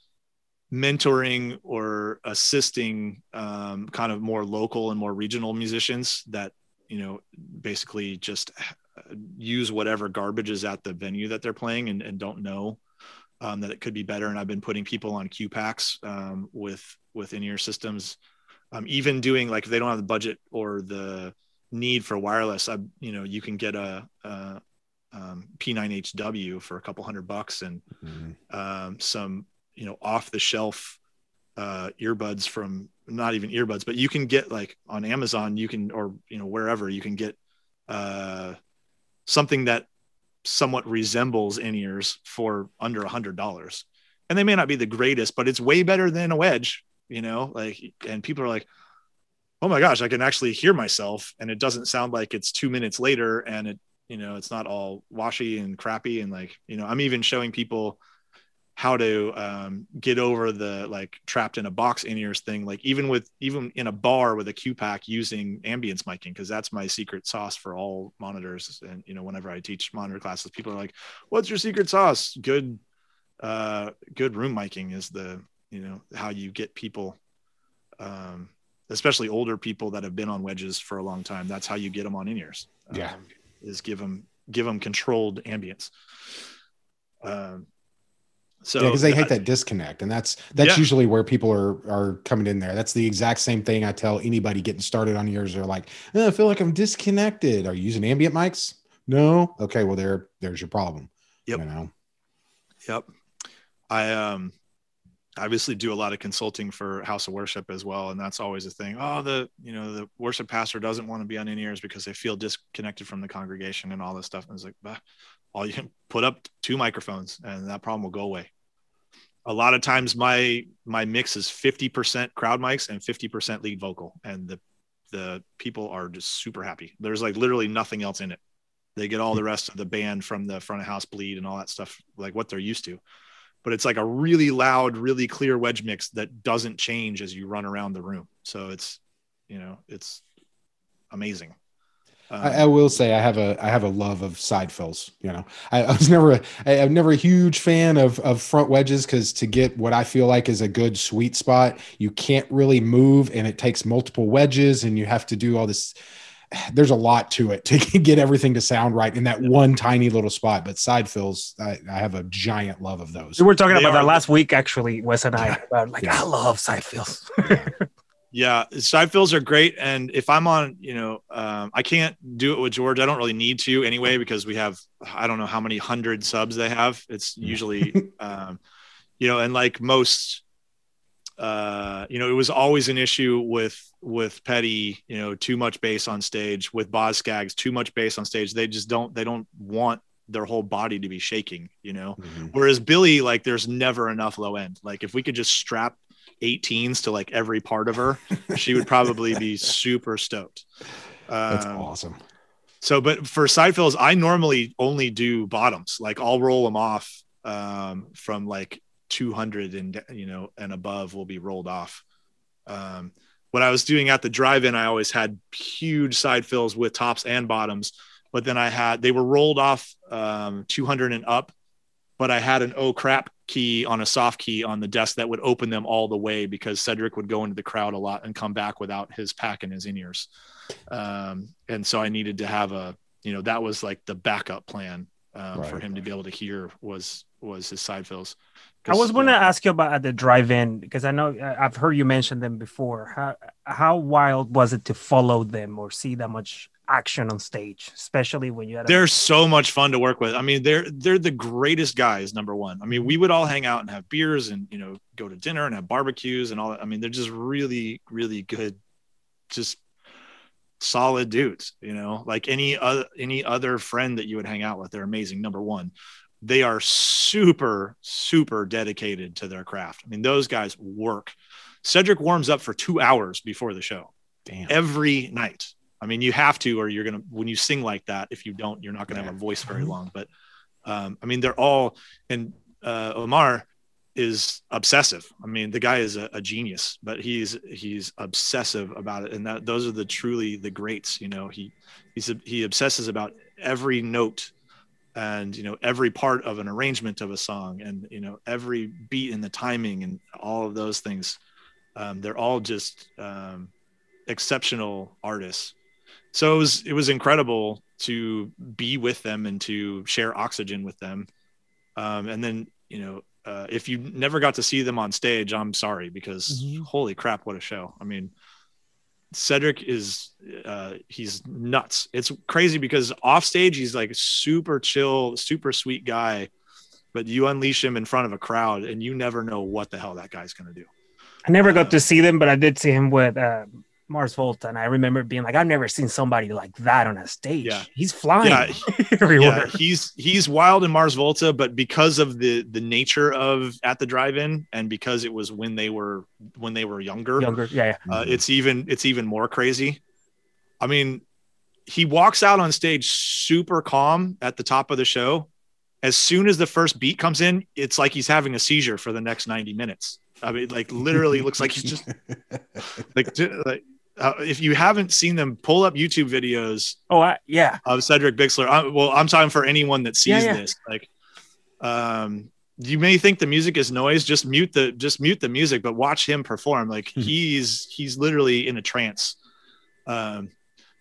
mentoring or assisting um, kind of more local and more regional musicians that you know basically just use whatever garbage is at the venue that they're playing and, and don't know um, that it could be better. And I've been putting people on Q packs um, with with in ear systems, um, even doing like if they don't have the budget or the need for wireless, I, you know, you can get a, a um, P9HW for a couple hundred bucks and mm-hmm. um, some, you know, off the shelf uh, earbuds from not even earbuds, but you can get like on Amazon, you can, or, you know, wherever you can get uh, something that somewhat resembles in ears for under a hundred dollars. And they may not be the greatest, but it's way better than a wedge, you know, like, and people are like, oh my gosh, I can actually hear myself and it doesn't sound like it's two minutes later and it, you know, it's not all washy and crappy. And like, you know, I'm even showing people how to um, get over the like trapped in a box in ears thing. Like even with even in a bar with a Q pack using ambience miking, because that's my secret sauce for all monitors. And you know, whenever I teach monitor classes, people are like, "What's your secret sauce?" Good, uh, good room miking is the you know how you get people, um, especially older people that have been on wedges for a long time. That's how you get them on in ears. Yeah, um, is give them give them controlled ambience. Um, so yeah, because they hate that disconnect, and that's that's yeah. usually where people are are coming in there. That's the exact same thing I tell anybody getting started on yours. They're like, oh, I feel like I'm disconnected. Are you using ambient mics? No. Okay, well there there's your problem. Yep. You know. Yep. I um obviously do a lot of consulting for House of Worship as well, and that's always a thing. Oh, the you know the worship pastor doesn't want to be on in ears because they feel disconnected from the congregation and all this stuff. And it's like, bah, all you can put up two microphones and that problem will go away a lot of times my my mix is 50% crowd mics and 50% lead vocal. And the the people are just super happy. There's like literally nothing else in it. They get all the rest of the band from the front of house bleed and all that stuff like what they're used to. But it's like a really loud really clear wedge mix that doesn't change as you run around the room. So it's you know it's amazing I, I, will say I have a I have a love of side fills. You know, I, I was never a, I, I'm never a huge fan of of front wedges because to get what I feel like is a good sweet spot, you can't really move, and it takes multiple wedges, and you have to do all this. There's a lot to it to get everything to sound right in that one tiny little spot. But side fills, I, I have a giant love of those. We were talking they about that last week, actually, Wes and I. About like yeah. I love side fills. Yeah, side fills are great, and if I'm on, you know, um, I can't do it with George. I don't really need to anyway because we have I don't know how many hundred subs they have. It's usually, um, you know, and like most, uh, you know, it was always an issue with with Petty, you know, too much bass on stage. With Boz Scaggs, too much bass on stage. They just don't they don't want their whole body to be shaking, you know. Mm-hmm. Whereas Billie, like, there's never enough low end. Like, if we could just strap 18s to like every part of her, she would probably be super stoked. Um, That's awesome. So, but for side fills, I normally only do bottoms. Like I'll roll them off um, from like 200 and you know and above will be rolled off. Um, when I was doing at the drive-in, I always had huge side fills with tops and bottoms, but then I had they were rolled off um, 200 and up but I had an oh crap key on a soft key on the desk that would open them all the way because Cedric would go into the crowd a lot and come back without his pack and his in ears. Um, and so I needed to have a, you know, that was like the backup plan um, right. for him to be able to hear was was his side fills. I was going to uh, ask you about at the drive-in because I know I've heard you mention them before. How how wild was it to follow them or see that much action on stage, especially when you had. They're so much fun to work with. I mean, they're they're the greatest guys. Number one. I mean, we would all hang out and have beers and you know go to dinner and have barbecues and all that. I mean, they're just really really good, just solid dudes. You know, like any other any other friend that you would hang out with. They're amazing. Number one. They are super, super dedicated to their craft. I mean, those guys work. Cedric warms up for two hours before the show. Damn. Every night I mean, you have to, or you're gonna when you sing like that. If you don't, you're not gonna have a voice very long. But um, I mean, they're all and uh, Omar is obsessive. I mean, the guy is a, a, genius, but he's he's obsessive about it, and that those are the truly the greats. You know, he he's he obsesses about every note and you know every part of an arrangement of a song and you know every beat and the timing and all of those things um, they're all just um, exceptional artists so it was it was incredible to be with them and to share oxygen with them. Um, and then you know uh, if you never got to see them on stage i'm sorry because mm-hmm. holy crap what a show. I mean cedric is uh, he's nuts. It's crazy because off stage he's like super chill super sweet guy but you unleash him in front of a crowd and you never know what the hell that guy's going to do. I never got uh, to see them but i did see him with uh, Mars Volta, and I remember being like, I've never seen somebody like that on a stage. Yeah. He's flying yeah. everywhere. Yeah, he's he's wild in Mars Volta, but because of the the nature of at the drive-in, and because it was when they were when they were younger, younger, yeah, yeah. Uh, it's even it's even more crazy. I mean, he walks out on stage super calm at the top of the show, as soon as the first beat comes in, it's like he's having a seizure for the next 90 minutes. I mean, like literally looks like he's just like, like uh, if you haven't seen them, pull up YouTube videos. Oh, I, yeah. Of Cedric Bixler. I, well, I'm talking for anyone that sees Yeah, yeah. this. Like, um, you may think the music is noise. Just mute the just mute the music, but watch him perform. Like Hmm. he's he's literally in a trance. Um,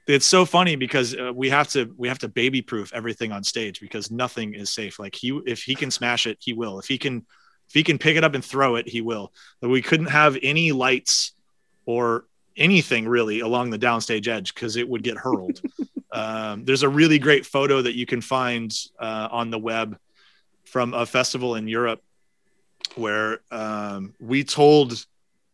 it's so funny because uh, we have to we have to baby proof everything on stage because nothing is safe. Like he if he can smash it, he will. If he can if he can pick it up and throw it, he will. But we couldn't have any lights or anything really along the downstage edge because it would get hurled. um, there's a really great photo that you can find uh, on the web from a festival in Europe where um, we told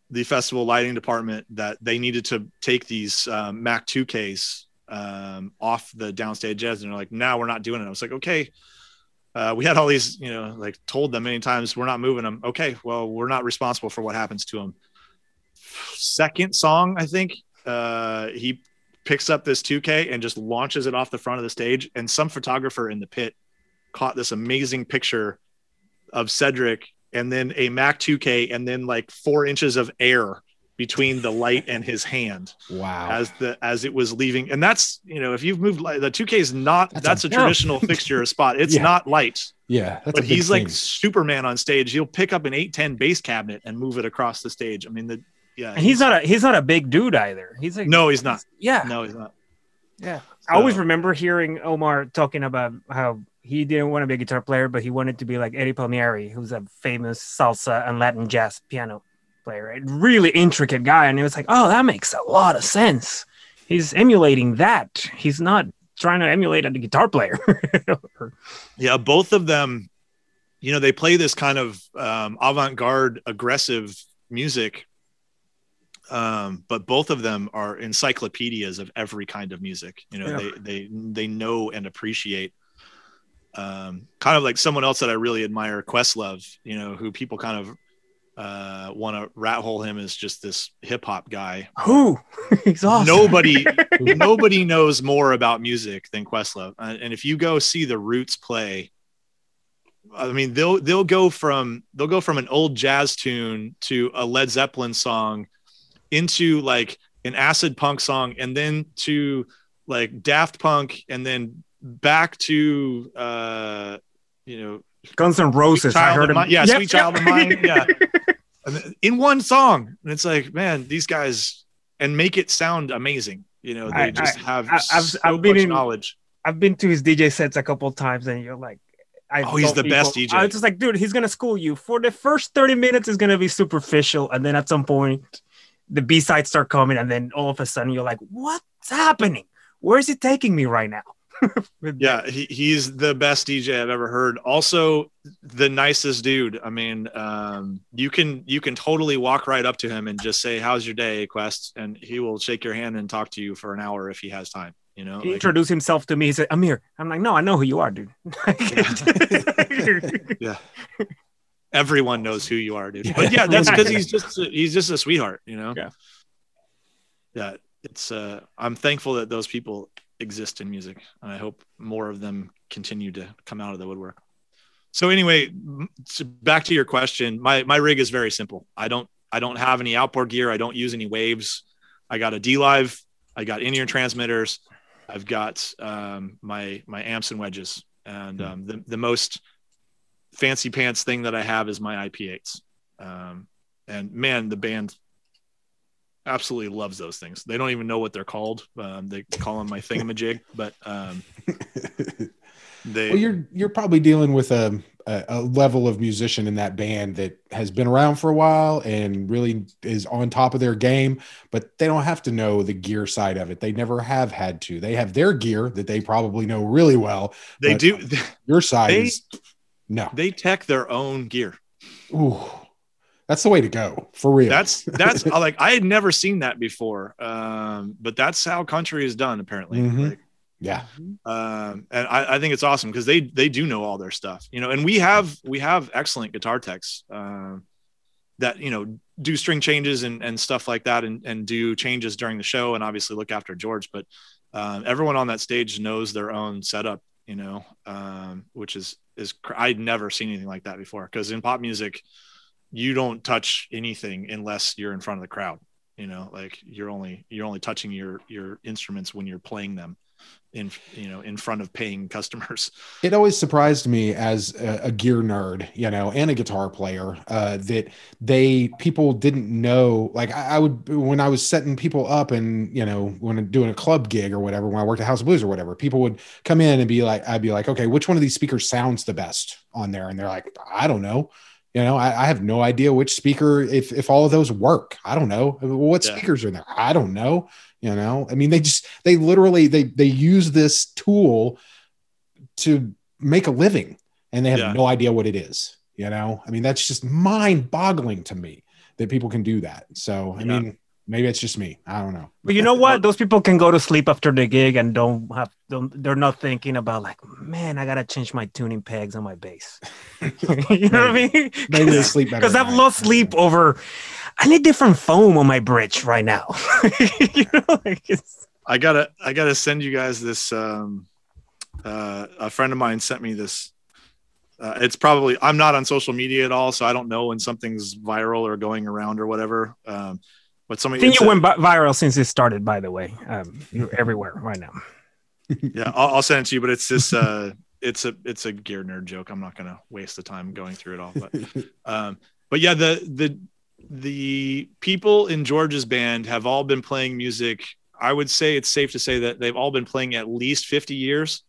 the festival lighting department that they needed to take these um, Mac 2Ks um, off the downstage edge. And they're like, no, we're not doing it. I was like, okay. Uh, we had all these, you know, like told them many times, we're not moving them. Okay. Well, we're not responsible for what happens to them. Second song, I think, uh, he picks up this 2K and just launches it off the front of the stage. And some photographer in the pit caught this amazing picture of Cedric and then a Mac 2K and then like four inches of air between the light and his hand Wow. as the as it was leaving. And that's you know if you've moved light, the 2K is not That's that's, a- a, traditional fixture spot. It's Yeah. not light, yeah. But he's like. Superman on stage. He'll pick up an 810 bass cabinet and move it across the stage. I mean the yeah. And he's not a he's not a big dude either. He's like no, he's not. yeah. No, he's not. Yeah. I always remember hearing Omar talking about how he didn't want to be a guitar player, but he wanted to be like Eddie Palmieri, who's a famous salsa and Latin jazz piano player. A really intricate guy. And it was like, oh, that makes a lot of sense. He's emulating that. He's not trying to emulate a guitar player. Yeah, both of them, you know, they play this kind of um, avant-garde, aggressive music. Um, but both of them are encyclopedias of every kind of music. You know, Yeah. they they they know and appreciate. Um, kind of like someone else that I really admire, Questlove. You know, who people kind of uh, want to rat hole him as just this hip hop guy. Who? He's awesome. Nobody nobody knows more about music than Questlove. Uh, and if you go see the Roots play, I mean they'll they'll go from they'll go from an old jazz tune to a Led Zeppelin song into like an acid punk song and then to like Daft Punk and then back to uh you know Guns and Roses. I heard him. Yeah, Yep, Sweet Child of Mine. Yeah. In one song. And it's like, man, these guys and make it sound amazing. You know, they I- just I- have I- I've- so I've been much in- knowledge. I've been to his DJ sets a couple times, and you're like, I Oh, he's the best DJ. I was just like, dude, he's gonna school you for the first 30 minutes. is gonna be superficial, and then at some point, the B sides start coming, and then all of a sudden, you're like, what's happening? Where is it taking me right now? Yeah, he, he's the best DJ I've ever heard. Also, the nicest dude. I mean, um, you can you can totally walk right up to him and just say, "How's your day, Quest?" and he will shake your hand and talk to you for an hour if he has time. You know, He Like- introduced himself to me. He said, "Ahmir." I'm like, "No, I know who you are, dude." yeah everyone knows who you are dude. But yeah that's because he's just he's just a sweetheart you know? Yeah. yeah it's uh i'm thankful that those people exist in music and i hope more of them continue to come out of the woodwork. So anyway so back to your question. My my rig is very simple. I don't i don't have any outboard gear. I don't use any waves. I got a dLive i got in-ear transmitters. I've got um my my amps and wedges. And um the, the most fancy pants thing that I have is my IP8s. Um, and man, the band absolutely loves those things. They don't even know what they're called. Um, they call them my thingamajig, but um, they, well, you're you're probably dealing with a, a a level of musician in that band that has been around for a while and really is on top of their game, but they don't have to know the gear side of it. They never have had to. They have their gear that they probably know really well. they do, Your side They- is no. they tech their own gear. Ooh, that's the way to go for real. That's, that's like, I had never seen that before. Um, but that's how country is done apparently. Mhm. Like, yeah. um, and I, I think it's awesome because they they do know all their stuff, you know. And we have we have excellent guitar techs um, that you know do string changes and, and stuff like that, and, and do changes during the show, and obviously look after George. But um, everyone on that stage knows their own setup you know, um, which is is I'd never seen anything like that before. Because in pop music, you don't touch anything unless you're in front of the crowd. You know, like you're only you're only touching your your instruments when you're playing them in you know in front of paying customers. It always surprised me as a, a gear nerd, you know, and a guitar player uh, that they people didn't know. Like I, I, would when I was setting people up, and you know, when doing a club gig or whatever, when I worked at House of Blues or whatever, people would come in and be like, I'd be like, okay, which one of these speakers sounds the best on there? And they're like, I don't know. You know, I, I have no idea which speaker, if if all of those work. I don't know. What yeah. speakers are in there? I don't know you know? I mean they just they literally they they use this tool to make a living and they have yeah. no idea what it is you know? I mean that's just mind boggling to me that people can do that. So i yeah. mean maybe it's just me. I don't know. But you know what? Those people can go to sleep after the gig and don't have don't, they're not thinking about like man i gotta change my tuning pegs on my bass. You know maybe. what i mean? Maybe they sleep better because i've lost sleep over I need different foam on my bridge right now. you know, like I gotta I gotta send you guys this. Um, uh, a friend of mine sent me this. Uh, it's probably I'm not on social media at all, so I don't know when something's viral or going around or whatever. Um, but somebody I think you went viral since it started. By the way, um, you're everywhere right now. yeah, I'll, I'll, send it to you. But it's this. Uh, it's a it's a gear nerd joke. I'm not gonna waste the time going through it all. But um, but yeah, the the the people in George's band have all been playing music. I would say it's safe to say that they've all been playing at least 50 years.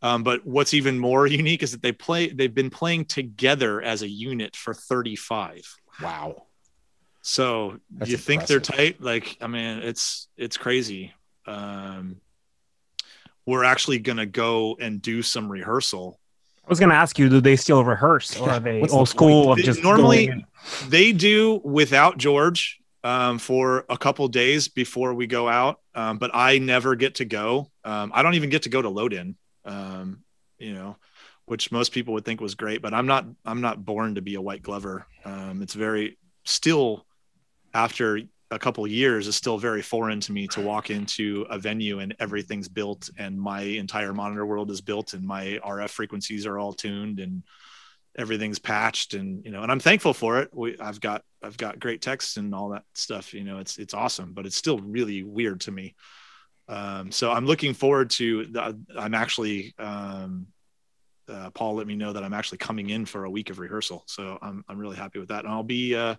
Um, but what's even more unique is that they play they've been playing together as a unit for 35. Wow. So That's you impressive. think they're tight? Like, I mean, it's it's crazy. Um, we're actually gonna go and do some rehearsal I was going to ask you, do they still rehearse or are they What's old the school of just normally they do without George um, for a couple days before we go out. Um, but I never get to go. Um, I don't even get to go to load in, um, you know, which most people would think was great, but I'm not, I'm not born to be a white glover. Um, it's very still after a couple years is still very foreign to me to walk into a venue and everything's built and my entire monitor world is built and my RF frequencies are all tuned and everything's patched and you know and I'm thankful for it. We, I've got I've got great texts and all that stuff. You know, it's it's awesome, but it's still really weird to me. Um, so I'm looking forward to. The, I'm actually um, uh, Paul let me know that I'm actually coming in for a week of rehearsal. So I'm I'm really happy with that, and I'll be. Uh,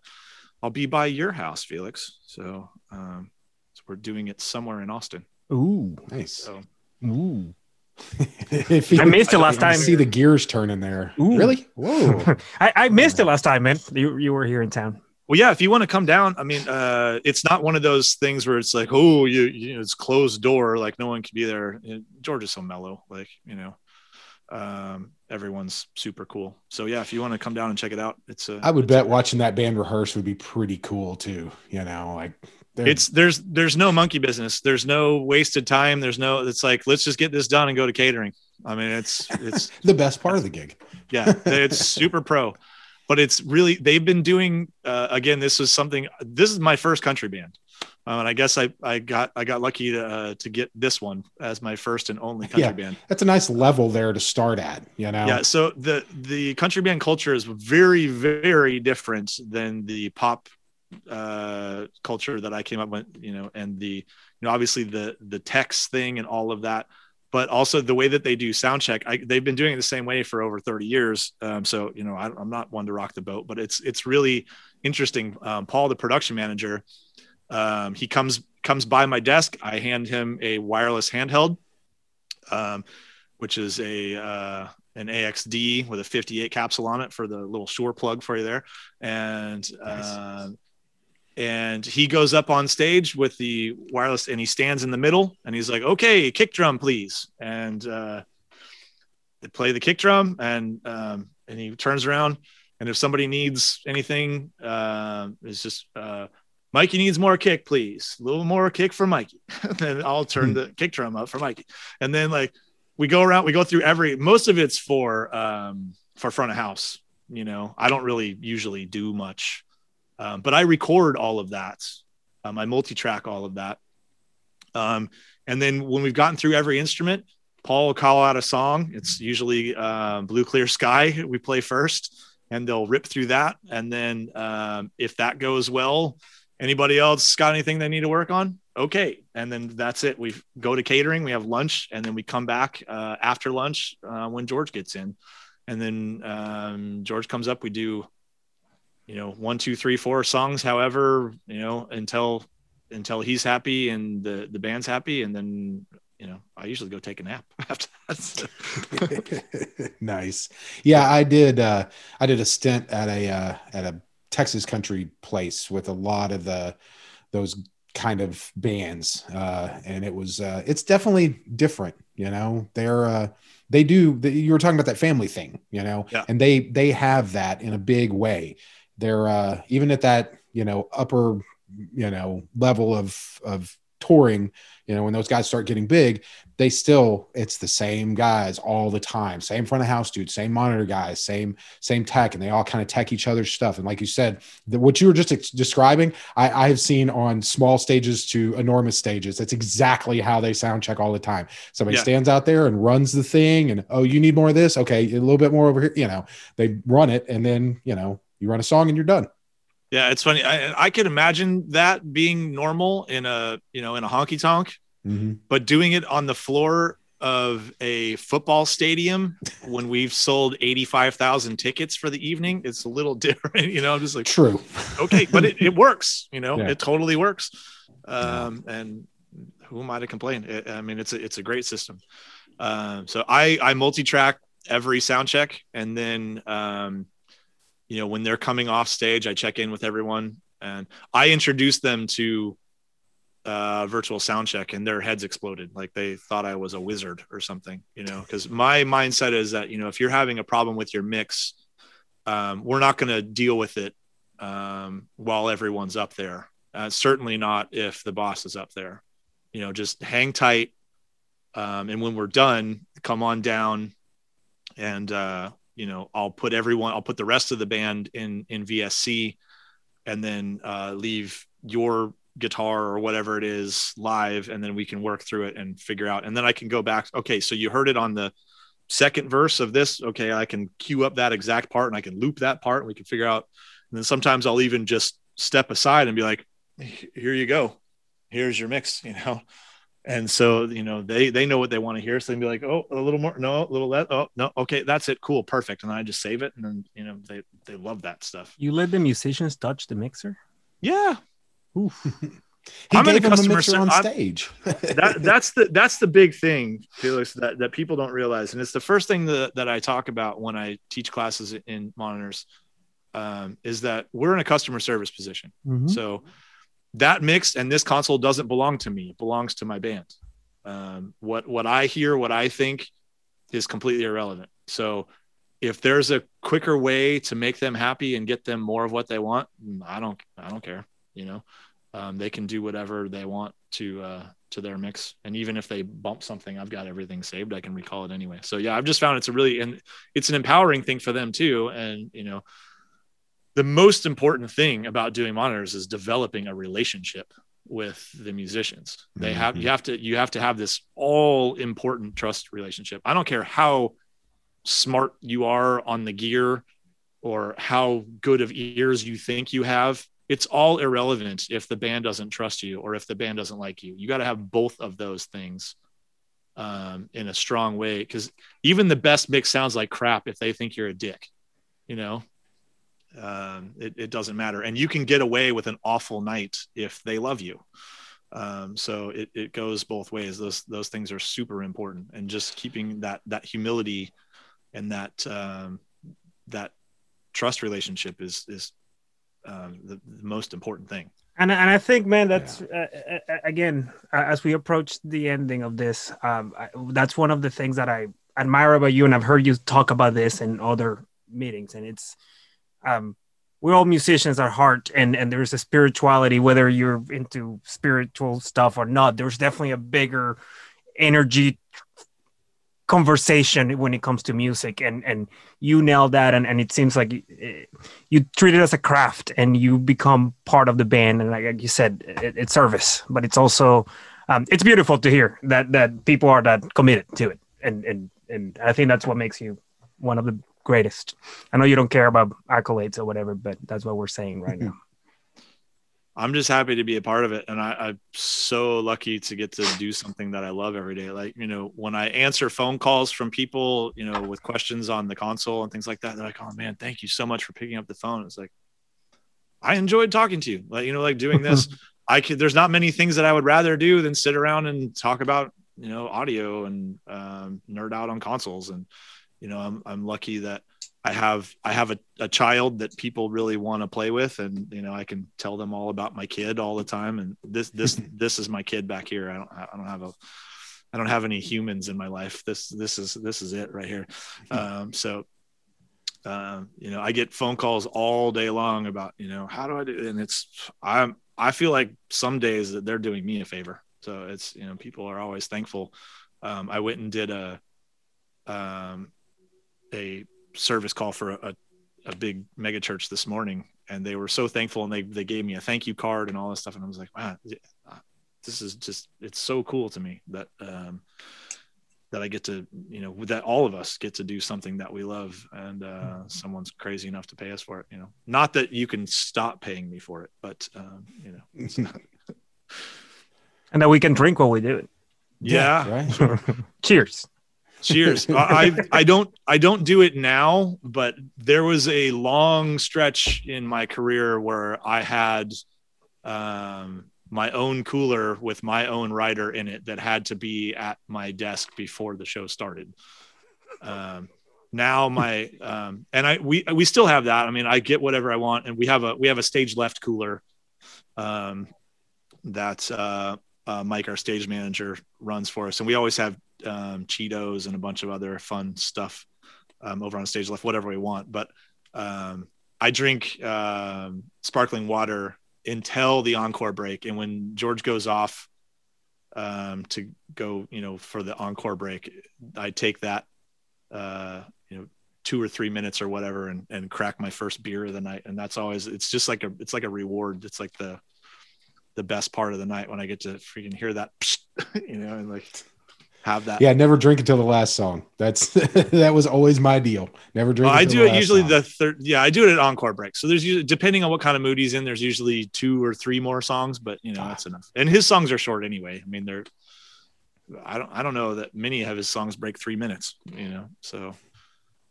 I'll be by your house, Felix. So, um, so we're doing it somewhere in Austin. Ooh, nice. So, Ooh. I missed it last time. See the gears turning there. Ooh. Really? Whoa! I, I, missed it last time, man. You, you were here in town. Well, yeah. If you want to come down, I mean, uh, it's not one of those things where it's like, oh, you, you know, it's closed door, like no one can be there. George is so mellow, like you know um, everyone's super cool. So yeah, if you want to come down and check it out, it's a. I would bet watching that band rehearse would be pretty cool too. You know, like it's there's there's no monkey business. There's no wasted time. There's no. It's like let's just get this done and go to catering. I mean, it's it's the best part of the gig. Yeah, it's super pro, but it's really they've been doing. Uh, again, this is something. This is my first country band. Um, and I guess I, I got I got lucky to uh, to get this one as my first and only country yeah, band. That's a nice level there to start at, you know. Yeah. So the the country band culture is very very different than the pop uh, culture that I came up with, you know, and the you know obviously the the text thing and all of that, but also the way that they do sound check. I, they've been doing it the same way for over 30 years. Um, so you know I, am not one to rock the boat, but it's it's really interesting. Um, Paul, the production manager um, he comes comes by my desk. I hand him a wireless handheld, um, which is a uh, an AXD with a 58 capsule on it for the little Shure plug for you there, and nice. uh, and he goes up on stage with the wireless and he stands in the middle and he's like, "Okay, kick drum, please," and uh, they play the kick drum and um, and he turns around and if somebody needs anything, uh, it's just uh, Mikey needs more kick, please. A little more kick for Mikey. then I'll turn hmm. the kick drum up for Mikey. And then like we go around, we go through every most of it's for um for front of house. You know, I don't really usually do much. Um, but I record all of that. Um, I multi-track all of that. Um, and then when we've gotten through every instrument, Paul will call out a song. It's usually uh, Blue Clear Sky. We play first, and they'll rip through that. And then um, if that goes well, anybody else got anything they need to work on? Okay, and then that's it. We go to catering. We have lunch, and then we come back uh, after lunch uh, when George gets in, and then um, George comes up. We do, you know, one, two, three, four songs. However, you know, until until he's happy and the the band's happy, and then you know, I usually go take a nap after that. nice. Yeah, I did. Uh, I did a stint at a uh, at a Texas country place with a lot of the those kind of bands, uh, and it was uh, it's definitely different. You know, they're uh, they do. You were talking about that family thing, you know, yeah. and they they have that in a big way. They're uh, even at that you know upper you know level of of touring, you know, when those guys start getting big, they still it's the same guys all the time, same front of house dude, same monitor guys, same same tech, and they all kind of tech each other's stuff. And like you said, the, what you were just ex- describing, I, I have seen on small stages to enormous stages. That's exactly how they sound check all the time. Somebody yeah. stands out there and runs the thing, and oh, you need more of this, okay, a little bit more over here. You know, they run it, and then you know you run a song and you're done. Yeah, it's funny. I, I could imagine that being normal in a you know in a honky tonk, mm-hmm. but doing it on the floor of a football stadium when we've sold 85,000 tickets for the evening, it's a little different. You know, I'm just like, true. Okay. But it, it works, you know, yeah. it totally works. Um, and who am I to complain? I mean, it's a, it's a great system. Um, so I, I multi-track every sound check and then, um, you know when they're coming off stage i check in with everyone and i introduced them to uh, virtual sound check and their heads exploded. Like they thought i was a wizard or something you know because my mindset is that you know if you're having a problem with your mix um, we're not going to deal with it um, while everyone's up there. Uh, certainly not if the boss is up there. You know just hang tight um, and when we're done come on down and uh, you know i'll put everyone i'll put the rest of the band in in vsc and then uh, leave your guitar or whatever it is live and then we can work through it and figure out. And then i can go back okay so you heard it on the second verse of this. Okay i can cue up that exact part and i can loop that part and we can figure out. And then sometimes i'll even just step aside and be like here you go. Here's your mix you know and so you know they they know what they want to hear so they'd be like oh a little more no a little less oh no okay that's it cool perfect and i just save it and then you know they they love that stuff you let the musicians touch the mixer yeah he I'm gave in a customer a on stage. that, that's the that's the big thing, Felix, that, that people don't realize, and it's the first thing that, that I talk about when I teach classes in monitors, um, is that we're in a customer service position. Mm-hmm. So that mix and this console doesn't belong to me. It belongs to my band. Um, what what I hear, what I think, is completely irrelevant. So if there's a quicker way to make them happy and get them more of what they want, I don't I don't care. You know, um, they can do whatever they want to uh, to their mix, and even if they bump something, I've got everything saved. I can recall it anyway. So yeah, I've just found it's a really and it's an empowering thing for them too. And you know, the most important thing about doing monitors is developing a relationship with the musicians. They have you mm-hmm. have to you have to have this all important trust relationship. I don't care how smart you are on the gear or how good of ears you think you have. It's all irrelevant if the band doesn't trust you or if the band doesn't like you. You got to have both of those things um, in a strong way because even the best mix sounds like crap if they think you're a dick. You know, um, it, it, doesn't matter. And you can get away with an awful night if they love you. Um, so it, it goes both ways. Those those things are super important, and just keeping that that humility and that um, that trust relationship is is um, the, the, most important thing. And and I think, man, that's yeah. uh, uh, uh again as we approach the ending of this, um, I, that's one of the things that I admire about you, and I've heard you talk about this in other meetings, and it's um, we're all musicians at heart and and there's a spirituality whether you're into spiritual stuff or not there's definitely a bigger energy conversation when it comes to music and and you nailed that and, and it seems like you treat it as a craft and you become part of the band and like you said it, it's service but it's also um, it's beautiful to hear that that people are that committed to it and and and I think that's what makes you one of the greatest. I know you don't care about accolades or whatever, but that's what we're saying right now. I'm just happy to be a part of it. And I, am so lucky to get to do something that I love every day. Like, you know, when I answer phone calls from people, you know, with questions on the console and things like that, they're like, oh man, thank you so much for picking up the phone. It's like, I enjoyed talking to you. Like, you know, like doing this, I could, there's not many things that I would rather do than sit around and talk about, you know, audio and um, nerd out on consoles. And, you know, I'm, I'm lucky that, I have I have a, a child that people really want to play with, and you know I can tell them all about my kid all the time. And this this this is my kid back here. I don't I don't have a I don't have any humans in my life. This this is this is it right here. Um, so um, you know I get phone calls all day long about you know how do I do, and it's I'm I feel like some days that they're doing me a favor. So it's you know people are always thankful. Um, I went and did a um, a service call for a, a big mega church this morning and they were so thankful and they, they gave me a thank you card and all this stuff. And I was like, wow, this is just, it's so cool to me that, um, that I get to, you know, that all of us get to do something that we love and uh, mm-hmm. someone's crazy enough to pay us for it, you know, not that you can stop paying me for it, but, um, you know, and that we can drink while we do it. Yeah. yeah right. Cheers. Cheers. I I don't I don't do it now, but there was a long stretch in my career where I had um, my own cooler with my own writer in it that had to be at my desk before the show started. Um, now my um, and I we we still have that. I mean, I get whatever I want, and we have a we have a stage left cooler um, that uh, uh, Mike, our stage manager, runs for us, and we always have um, Cheetos and a bunch of other fun stuff um, over on stage left, whatever we want. But um, I drink um, sparkling water until the encore break, and when George goes off um, to go, you know, for the encore break, I take that, uh, you know, two or three minutes or whatever, and and crack my first beer of the night, and that's always it's just like a it's like a reward. It's like the the best part of the night when I get to freaking hear that, you know, and like have that. Yeah, never drink until the last song. That's that was always my deal. Never drink. Well, I do it usually song. the third. Yeah, I do it at encore break. So there's usually depending on what kind of mood he's in. There's usually two or three more songs, but you know ah. that's enough. And his songs are short anyway. I mean, they're. I don't. I don't know that many of his songs break three minutes. You know, so.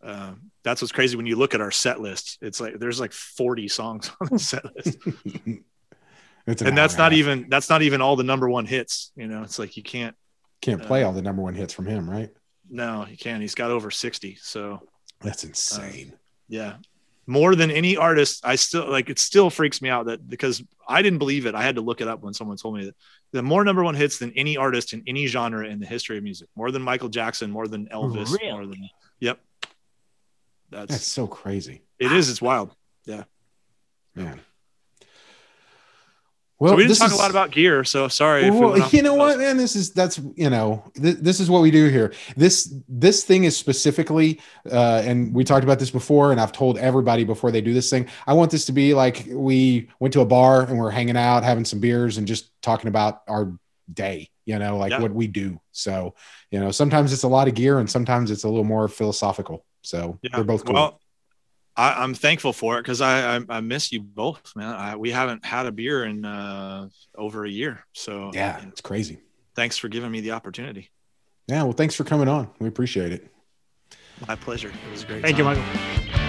Uh, that's what's crazy when you look at our set list. It's like there's like 40 songs on the set list. an and that's not even that's not even all the number one hits. You know, it's like you can't can't play uh, all the number one hits from him, right? No, he can't. He's got over 60. So that's insane. Uh, yeah. More than any artist, I still like it still freaks me out that because I didn't believe it. I had to look it up when someone told me that the more number one hits than any artist in any genre in the history of music, more than Michael Jackson, more than Elvis, really? more than yep. That's, that's so crazy. It is. It's wild. Yeah. Man. Well, so we didn't talk is, a lot about gear, so sorry. Well, we you know what, man? This is that's you know th- this is what we do here. This this thing is specifically, uh, and we talked about this before, and I've told everybody before they do this thing. I want this to be like we went to a bar and we're hanging out, having some beers, and just talking about our day. You know, like yeah. what we do. So you know, sometimes it's a lot of gear, and sometimes it's a little more philosophical. So yeah. they're both cool. Well, I, am thankful for it because I, I, I miss you both, man. I, we haven't had a beer in uh, over a year, so yeah, it's crazy. Thanks for giving me the opportunity. Yeah, well, thanks for coming on. We appreciate it. My pleasure. It was great. Thank time. you, Michael.